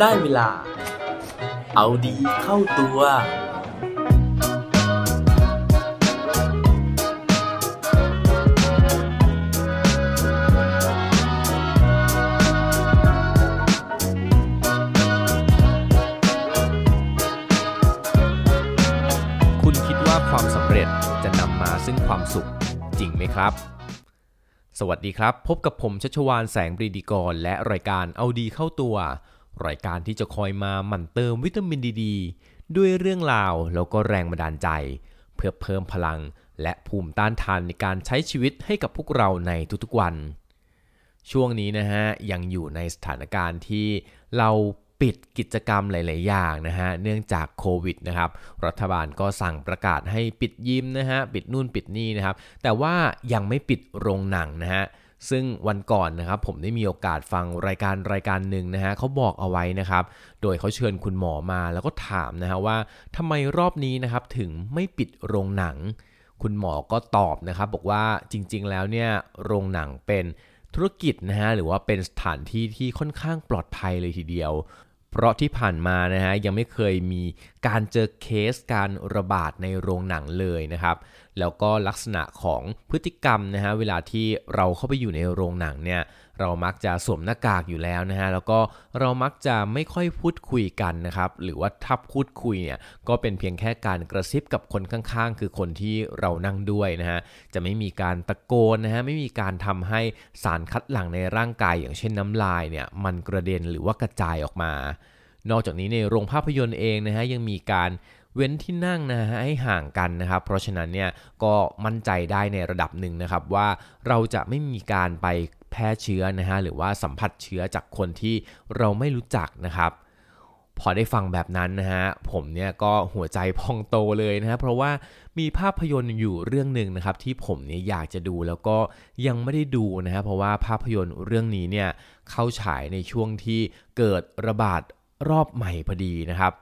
ได้เวลา เอาดีเข้าตัว คุณคิดว่าความสำเร็จจะนำมาซึ่งความสุขจริงไหมครับสวัสดีครับ พบกับผมชัชวานแสงปรีดีกร และรายการเอาดีเข้าตัว รายการที่จะคอยมาหมั่นเติมวิตามินดีดด้วยเรื่องราวแล้วก็แรงบันดาลใจ เพื่อเพิ่มพลังและภูมิต้านทานในการใช้ชีวิตให้กับพวกเราในทุกๆวัน ช่วงนี้นะฮะยังอยู่ในสถานการณ์ที่เราปิดกิจกรรมหลาย ๆ อย่างนะฮะ เนื่องจากโควิดนะครับ รัฐบาลก็สั่งประกาศให้ปิดยิมนะฮะ ปิดนู่นปิดนี่นะครับ แต่ว่ายังไม่ปิดโรงหนังนะฮะ ซึ่งวันก่อนนะครับผมได้มีโอกาสฟังรายการรายการหนึ่งนะฮะเขาบอกเอาไว้นะครับ โดยเขาเชิญคุณหมอมาแล้วก็ถามนะฮะว่าทำไมรอบนี้นะครับถึงไม่ปิดโรงหนัง คุณหมอก็ตอบนะครับ บอกว่าจริง ๆ แล้วเนี่ยโรงหนังเป็นธุรกิจนะฮะหรือว่าเป็นสถานที่ที่ค่อนข้างปลอดภัยเลยทีเดียว เพราะที่ผ่านมานะฮะยังไม่เคยมีการเจอเคสการระบาดในโรงหนังเลยนะครับ แล้วก็ลักษณะของพฤติกรรมนะฮะเวลาที่เราเข้าไปอยู่ในโรงหนังเนี่ยเรามักจะสวมหน้ากากอยู่แล้วนะฮะแล้วก็เรามักจะไม่ค่อยพูดคุยกันนะครับหรือว่าถ้าพูดคุยเนี่ยก็เป็นเพียงแค่การกระซิบกับคนข้างๆ คือคนที่เรานั่งด้วยนะฮะจะไม่มีการตะโกนนะฮะไม่มีการทำให้สารคัดหลั่งในร่างกายอย่างเช่นน้ำลายเนี่ยมันกระเด็นหรือว่ากระจายออกมา นอกจากนี้ในโรงภาพยนตร์เองนะฮะยังมีการ เว้นที่นั่งนะฮะให้ห่างกันนะครับ เพราะฉะนั้นเนี่ยก็มั่นใจได้ในระดับหนึ่งนะครับว่าเราจะไม่มีการไปแพร่เชื้อนะฮะหรือว่าสัมผัสเชื้อจากคนที่เราไม่รู้จักนะครับพอได้ฟังแบบนั้นนะฮะผมเนี่ยก็หัวใจพองโตเลยนะฮะเพราะว่ามีภาพยนตร์อยู่เรื่องหนึ่งนะครับที่ผมเนี่ยอยากจะดูแล้วก็ยังไม่ได้ดูนะฮะเพราะว่าภาพยนตร์เรื่องนี้เนี่ยเข้าฉายในช่วงที่เกิดระบาดรอบใหม่พอดีนะครับ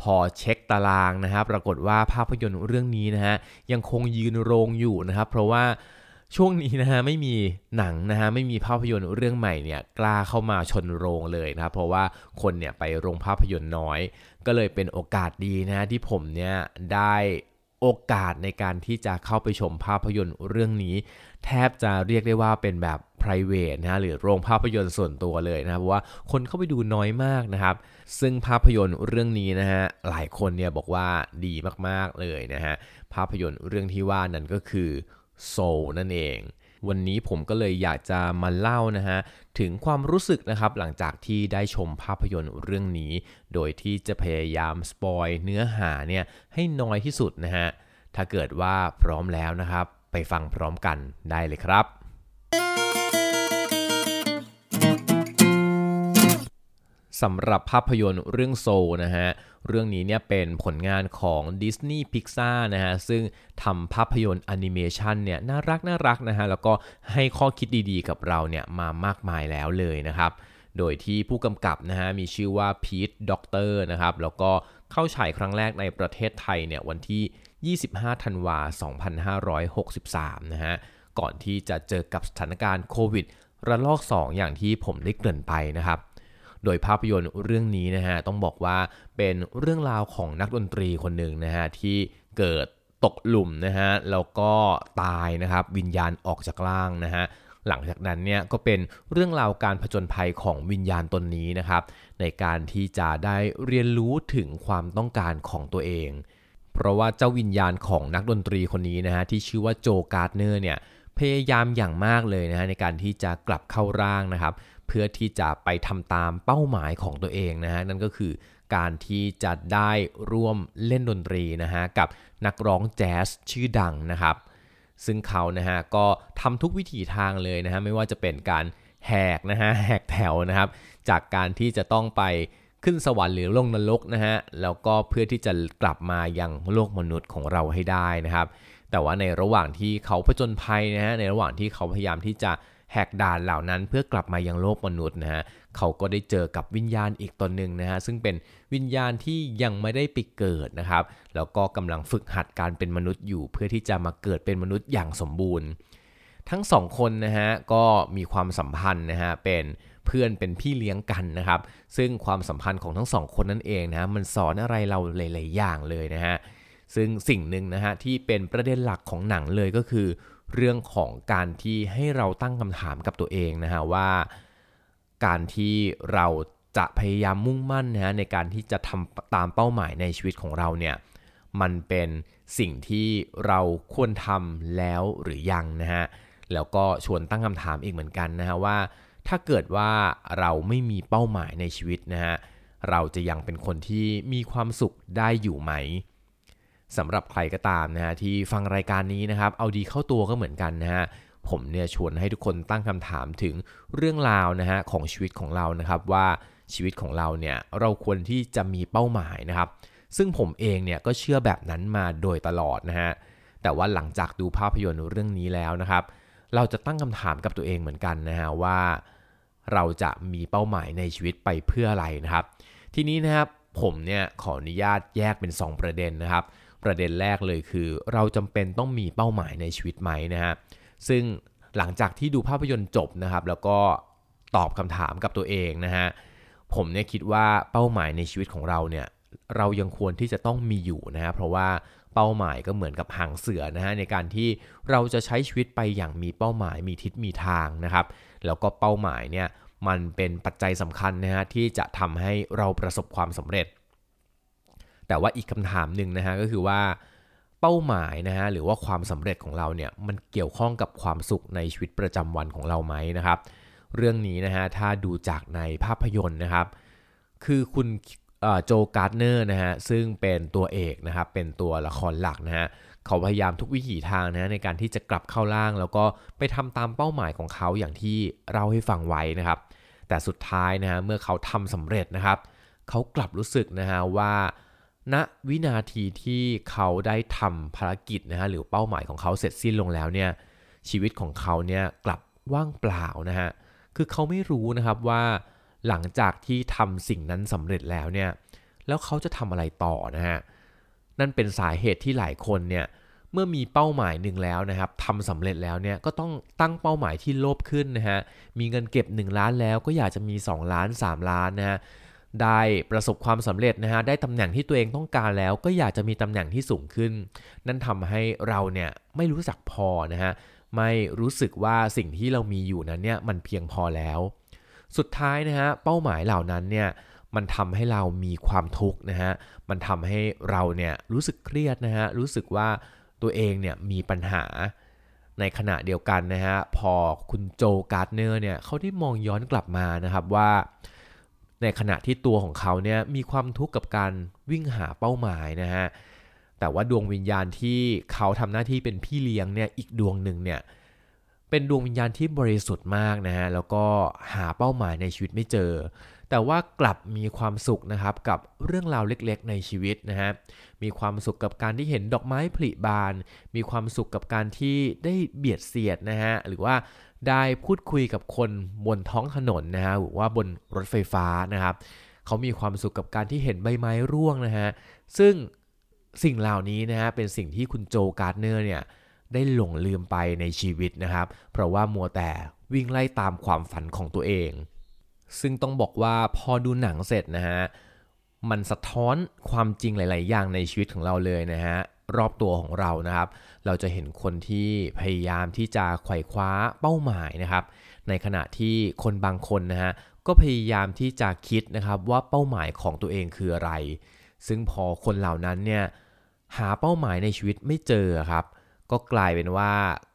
พอเช็คตารางนะครับปรากฏว่าภาพยนตร์เรื่องนี้นะฮะยังคงยืนโรงอยู่นะครับเพราะว่าช่วงนี้นะฮะไม่มีหนังนะฮะไม่มีภาพยนตร์เรื่องใหม่เนี่ยกล้าเข้ามาชนโรงเลยนะครับเพราะว่าคนเนี่ยไปโรงภาพยนตร์น้อย ก็เลยเป็นโอกาสดีนะฮะที่ผมเนี่ยได้โอกาสในการที่จะเข้าไปชมภาพยนตร์เรื่องนี้ แทบจะเรียกได้ว่าเป็นแบบ p r i v a t นะหรือโรงภาพยนตร์ส่วนตัวเลยนะครับว่าคนเข้าไปดูน้อยมากนะครับ ซึ่งภาพยนตร์เรื่องนี้นะฮะหลายคนเนี่ยบอกว่าดีมากๆเลยนะฮะภาพยนตร์เรื่องที่ว่านั้นก็คือ Soul นั่นเอง วันนี้ผมก็เลยอยากจะมาเล่านะฮะถึงความรู้สึกนะครับหลังจากที่ได้ชมภาพยนตร์เรื่องนี้ โดยที่จะพยายามสปอยเนื้อหาเนี่ยให้น้อยที่สุดนะฮะถ้าเกิดว่าพร้อมแล้วนะครับ ไปฟังพร้อมกันได้เลยครับ สำหรับภาพยนตร์เรื่อง Soul นะฮะ เรื่องนี้เนี่ยเป็นผลงานของ Disney Pixar นะฮะ ซึ่งทำภาพยนตร์แอนิเมชันเนี่ยน่ารักน่ารักนะฮะ แล้วก็ให้ข้อคิดดีๆกับเราเนี่ยมามากมายแล้วเลยนะครับ โดยที่ผู้กำกับนะฮะมีชื่อว่า Pete Docter นะครับ แล้วก็เข้าฉายครั้งแรกในประเทศไทยเนี่ยวันที่ 25 ธันวา 2563 นะฮะ ก่อนที่จะเจอกับสถานการณ์โควิดระลอก 2 อย่างที่ผมได้เกริ่นไปนะครับ โดยภาพยนตร์เรื่องนี้นะฮะต้องบอกว่าเป็นเรื่องราวของนักดนตรีคนหนึ่งนะฮะที่เกิดตกหลุมนะฮะแล้วก็ตายนะครับวิญญาณออกจากร่างนะฮะหลังจากนั้นเนี่ยก็เป็นเรื่องราวการผจญภัยของวิญญาณตนนี้นะครับ ในการที่จะได้เรียนรู้ถึงความต้องการของตัวเอง เพราะว่าเจ้าวิญญาณของนักดนตรีคนนี้นะฮะที่ชื่อว่าโจการ์ดเนอร์เนี่ยพยายามอย่างมากเลยนะฮะในการที่จะกลับเข้าร่างนะครับ เพื่อที่จะไปทำตามเป้าหมายของตัวเองนะฮะนั่นก็คือการที่จะได้ร่วมเล่นดนตรีนะฮะกับนักร้องแจ๊สชื่อดังนะครับ ซึ่งเขานะฮะก็ทำทุกวิถีทางเลยนะฮะไม่ว่าจะเป็นการแหกนะฮะแหกแถวนะครับ จากการที่จะต้องไปขึ้นสวรรค์หรือลงนรกนะฮะแล้วก็เพื่อที่จะกลับมายังโลกมนุษย์ของเราให้ได้นะครับ แต่ว่าในระหว่างที่เขาผจญภัยนะฮะในระหว่างที่เขาพยายามที่จะ แหกด่านเหล่านั้นเพื่อกลับมายังโลกมนุษย์นะฮะเขาก็ได้เจอกับวิญญาณอีกตนหนึ่งนะฮะซึ่งเป็นวิญญาณที่ยังไม่ได้ไปเกิดนะครับ แล้วก็กำลังฝึกหัดการเป็นมนุษย์อยู่ เพื่อที่จะมาเกิดเป็นมนุษย์อย่างสมบูรณ์ ทั้งสองคนนะฮะก็มีความสัมพันธ์นะฮะเป็นเพื่อนเป็นพี่เลี้ยงกันนะครับ ซึ่งความสัมพันธ์ของทั้งสองคนนั่นเองนะมันสอนอะไรเราหลาย ๆ อย่างเลยนะฮะซึ่งสิ่งหนึ่งนะฮะที่เป็นประเด็นหลักของหนังเลยก็คือ เรื่องของการที่ให้เราตั้งคำถามกับตัวเองนะฮะว่า การที่เราจะพยายามมุ่งมั่นนะฮะในการที่จะทำตามเป้าหมายในชีวิตของเราเนี่ยมันเป็นสิ่งที่เราควรทำแล้วหรือยังนะฮะแล้วก็ชวนตั้งคำถามอีกเหมือนกันนะฮะว่า ถ้าเกิดว่าเราไม่มีเป้าหมายในชีวิตนะฮะเราจะยังเป็นคนที่มีความสุขได้อยู่ไหม สำหรับใครก็ตามนะฮะที่ฟังรายการนี้นะครับ เอาดีเข้าตัวก็เหมือนกันนะฮะผมเนี่ยชวนให้ทุกคนตั้งคำถามถึงเรื่องราวนะฮะของชีวิตของเรานะครับว่าชีวิตของเราเนี่ยเราควรที่จะมีเป้าหมายนะครับ ซึ่งผมเองเนี่ยก็เชื่อแบบนั้นมาโดยตลอดนะฮะแต่ว่าหลังจากดูภาพยนตร์เรื่องนี้แล้วนะครับ เราจะตั้งคำถามกับตัวเองเหมือนกันนะฮะว่า เราจะมีเป้าหมายในชีวิตไปเพื่ออะไรนะครับ ทีนี้นะครับผมเนี่ยขออนุญาตแยกเป็น 2 ประเด็นนะครับ ประเด็นแรกเลยคือ เราจำเป็นต้องมีเป้าหมายในชีวิตไหมนะฮะซึ่งหลังจากที่ดูภาพยนตร์จบนะครับ แล้วก็ตอบคำถามกับตัวเองนะฮะผมเนี่ยคิดว่าเป้าหมายในชีวิตของเราเนี่ยเรายังควรที่จะต้องมีอยู่นะฮะเพราะว่าเป้าหมายก็เหมือนกับหางเสือนะฮะในการที่เราจะใช้ชีวิตไปอย่างมีเป้าหมายมีทิศมีทางนะครับ แล้วก็เป้าหมายเนี่ยมันเป็นปัจจัยสำคัญนะฮะที่จะทำให้เราประสบความสำเร็จ แต่ว่าอีกคำถามหนึ่งนะฮะก็คือว่าเป้าหมายนะฮะหรือว่าความสำเร็จของเราเนี่ยมันเกี่ยวข้องกับความสุขในชีวิตประจำวันของเราไหมนะครับ เรื่องนี้นะฮะถ้าดูจากในภาพยนตร์นะครับ คือคุณ Joe Gardner นะฮะซึ่งเป็นตัวเอกนะครับเป็นตัวละครหลักนะฮะเขาพยายามทุกวิถีทางนะในการที่จะกลับเข้าร่าง แล้วก็ไปทำตามเป้าหมายของเขาอย่างที่เล่าให้ฟังไว้นะครับ แต่สุดท้ายนะฮะเมื่อเขาทำสำเร็จนะครับ เขากลับรู้สึกนะฮะว่า ณวินาทีที่เขาได้ทำภารกิจนะฮะหรือเป้าหมายของเขาเสร็จสิ้นลงแล้วเนี่ยชีวิตของเขาเนี่ยกลับว่างเปล่านะฮะคือเขาไม่รู้นะครับว่าหลังจากที่ทำสิ่งนั้นสำเร็จแล้วเนี่ยแล้วเขาจะทำอะไรต่อนะฮะนั่นเป็นสาเหตุที่หลายคนเนี่ยเมื่อมีเป้าหมายหนึ่งแล้วนะครับทำสำเร็จแล้วเนี่ยก็ต้องตั้งเป้าหมายที่โลภขึ้นนะฮะมีเงินเก็บ 1 ล้านแล้วก็อยากจะมี 2 ล้าน 3 ล้านนะฮะ ได้ประสบความสำเร็จนะฮะได้ตำแหน่งที่ตัวเองต้องการแล้ว ก็อยากจะมีตำแหน่งที่สูงขึ้น นั่นทำให้เราเนี่ยไม่รู้จักพอนะฮะไม่รู้สึกว่าสิ่งที่เรามีอยู่นั้นเนี่ยมันเพียงพอแล้ว สุดท้ายนะฮะเป้าหมายเหล่านั้นเนี่ยมันทำให้เรามีความทุกข์นะฮะมันทำให้เราเนี่ยรู้สึกเครียดนะฮะรู้สึกว่าตัวเองเนี่ยมีปัญหาในขณะเดียวกันนะฮะพอคุณ Joe Gardner เนี่ยเขาได้มองย้อนกลับมานะครับว่า ในขณะที่ตัวของเขาเนี่ยมีความทุกข์กับการวิ่งหาเป้าหมายนะฮะแต่ว่าดวงวิญญาณที่เขาทำหน้าที่เป็นพี่เลี้ยงเนี่ยอีกดวงหนึ่งเนี่ยเป็นดวงวิญญาณที่บริสุทธิ์มากนะฮะแล้วก็หาเป้าหมายในชีวิตไม่เจอ แต่ว่ากลับมีความสุขนะครับกับเรื่องราวเล็กๆ ในชีวิตนะฮะ มีความสุขกับการที่เห็นดอกไม้ผลิบาน มีความสุขกับการที่ได้เบียดเสียดนะฮะ หรือว่าได้พูดคุยกับคนบนท้องถนนนะฮะ หรือว่าบนรถไฟฟ้านะครับ เขามีความสุขกับการที่เห็นใบไม้ร่วงนะฮะ ซึ่งสิ่งเหล่านี้นะฮะเป็นสิ่งที่คุณโจการ์เนอร์เนี่ยได้หลงลืมไปในชีวิตนะครับ เพราะว่ามัวแต่วิ่งไล่ตามความฝันของตัวเอง ซึ่งต้องบอกว่าพอดูหนังเสร็จนะฮะ มันสะท้อนความจริงหลาย ๆ อย่างในชีวิตของเราเลยนะฮะ รอบตัวของเรานะครับ เราจะเห็นคนที่พยายามที่จะไขว่คว้าเป้าหมายนะครับ ในขณะที่คนบางคนนะฮะ ก็พยายามที่จะคิดนะครับว่าเป้าหมายของตัวเองคืออะไร ซึ่งพอคนเหล่านั้นเนี่ยหาเป้าหมายในชีวิตไม่เจอครับ ก็กลายเป็นว่า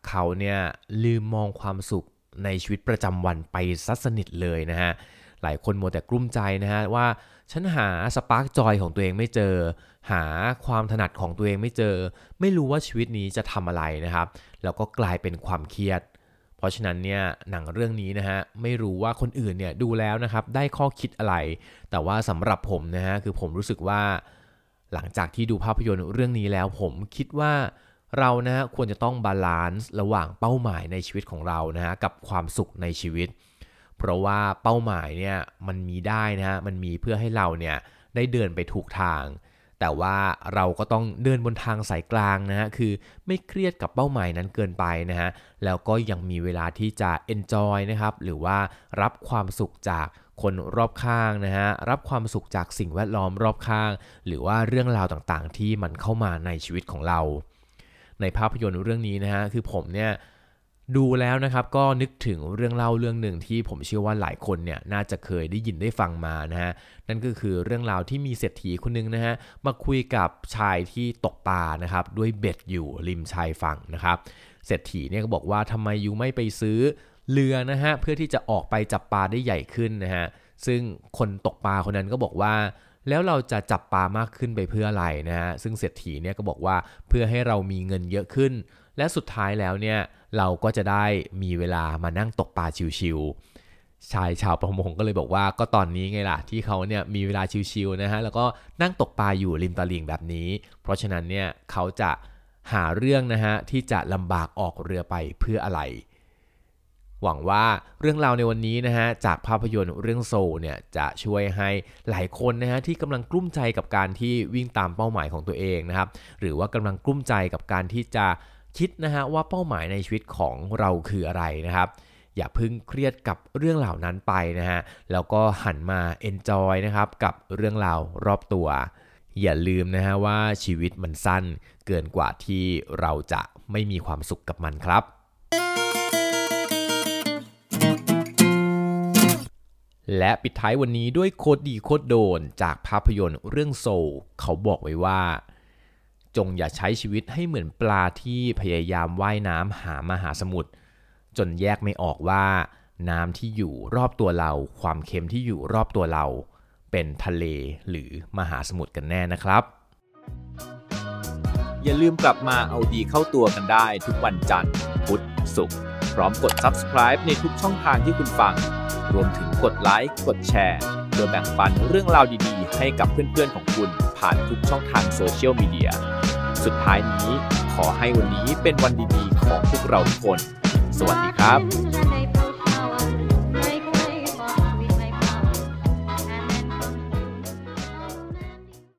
เขาเนี่ยลืมมองความสุข ในชีวิตประจำวันไปชัดสนิทเลยนะฮะหลายคนมัวแต่กลุ้มใจนะฮะว่าฉันหา spark joy ของตัวเองไม่เจอ หาความถนัดของตัวเองไม่เจอ ไม่รู้ว่าชีวิตนี้จะทำอะไรนะครับ แล้วก็กลายเป็นความเครียด เพราะฉะนั้นเนี่ยหนังเรื่องนี้นะฮะไม่รู้ว่าคนอื่นเนี่ยดูแล้วนะครับได้ข้อคิดอะไร แต่ว่าสำหรับผมนะฮะคือผมรู้สึกว่า หลังจากที่ดูภาพยนตร์เรื่องนี้แล้ว ผมคิดว่า เรานะฮะควรจะต้อง balance ระหว่างเป้าหมายในชีวิตของเรานะฮะกับความสุขในชีวิต เพราะว่าเป้าหมายเนี่ยมันมีได้นะฮะมันมีเพื่อให้เราเนี่ยได้เดินไปถูกทางแแต่ว่าเราก็ต้องเดินบนทางสายกลางนะฮะคือไม่เครียดกับเป้าหมายนั้นเกินไปนะฮะแล้วก็ยังมีเวลาที่จะ enjoy นะครับหรือว่ารับความสุขจากคนรอบข้างนะฮะรับความสุขจากสิ่งแวดล้อมรอบข้าง หรือว่าเรื่องราวต่างๆ ที่มันเข้ามาในชีวิตของเรา ในภาพยนตร์เรื่องนี้นะฮะคือผมเนี่ยดูแล้วนะครับก็นึกถึงเรื่องเล่าเรื่องหนึ่งที่ผมเชื่อว่าหลายคนเนี่ยน่าจะเคยได้ยินได้ฟังมานะฮะนั่นก็คือเรื่องราวที่มีเศรษฐีคนนึงนะฮะมาคุยกับชายที่ตกปลานะครับด้วยเบ็ดอยู่ริมชายฝั่งนะครับเศรษฐีเนี่ยก็บอกว่าทำไมยูไม่ไปซื้อเรือนะฮะเพื่อที่จะออกไปจับปลาได้ใหญ่ขึ้นนะฮะซึ่งคนตกปลาคนนั้นก็บอกว่า แล้วเราจะจับปลามากขึ้นไปเพื่ออะไรนะฮะซึ่งเศรษฐีเนี่ยก็บอกว่าเพื่อให้เรามีเงินเยอะขึ้น และสุดท้ายแล้วเนี่ยเราก็จะได้มีเวลามานั่งตกปลาชิวๆชายชาวประมงก็เลยบอกว่าก็ตอนนี้ไงล่ะที่เขาเนี่ยมีเวลาชิวๆนะฮะแล้วก็นั่งตกปลาอยู่ริมตลิ่งแบบนี้ เพราะฉะนั้นเนี่ยเขาจะหาเรื่องนะฮะที่จะลำบากออกเรือไปเพื่ออะไร หวังว่าเรื่องราวในวันนี้นะฮะจากภาพยนตร์เรื่องโซเนี่ยจะช่วยให้หลายคนนะฮะที่กำลังกลุ้มใจกับการที่วิ่งตามเป้าหมายของตัวเองนะครับหรือว่ากำลังกลุ้มใจกับการที่จะคิดนะฮะว่าเป้าหมายในชีวิตของเราคืออะไรนะครับอย่าพึ่งเครียดกับเรื่องเหล่านั้นไปนะฮะ แล้วก็หันมา enjoy นะครับกับเรื่องราวรอบตัว อย่าลืมนะฮะว่าชีวิตมันสั้นเกินกว่าที่เราจะไม่มีความสุขกับมันครับ และปิดท้ายวันนี้ด้วยโคดดีโคดโดนจากภาพยนตร์เรื่องโซลเขาบอกไว้ว่า จงอย่าใช้ชีวิตให้เหมือนปลาที่พยายามว่ายน้ำหามหาสมุทรจนแยกไม่ออกว่าน้ำที่อยู่รอบตัวเรา ความเค็มที่อยู่รอบตัวเรา เป็นทะเลหรือมหาสมุทรกันแน่นะครับ อย่าลืมกลับมาเอาดีเข้าตัวกันได้ทุกวันจันทร์พุธศุกร์พร้อมกด subscribe ในทุกช่องทางที่คุณฟัง รวมถึงกดไลค์ กดแชร์เพื่อแบ่งปันเรื่องราวดีๆ ให้กับเพื่อนๆของคุณผ่านทุกช่องทางโซเชียลมีเดีย สุดท้ายนี้ขอให้วันนี้เป็นวันดีๆ ของพวกเราทุกคน สวัสดีครับ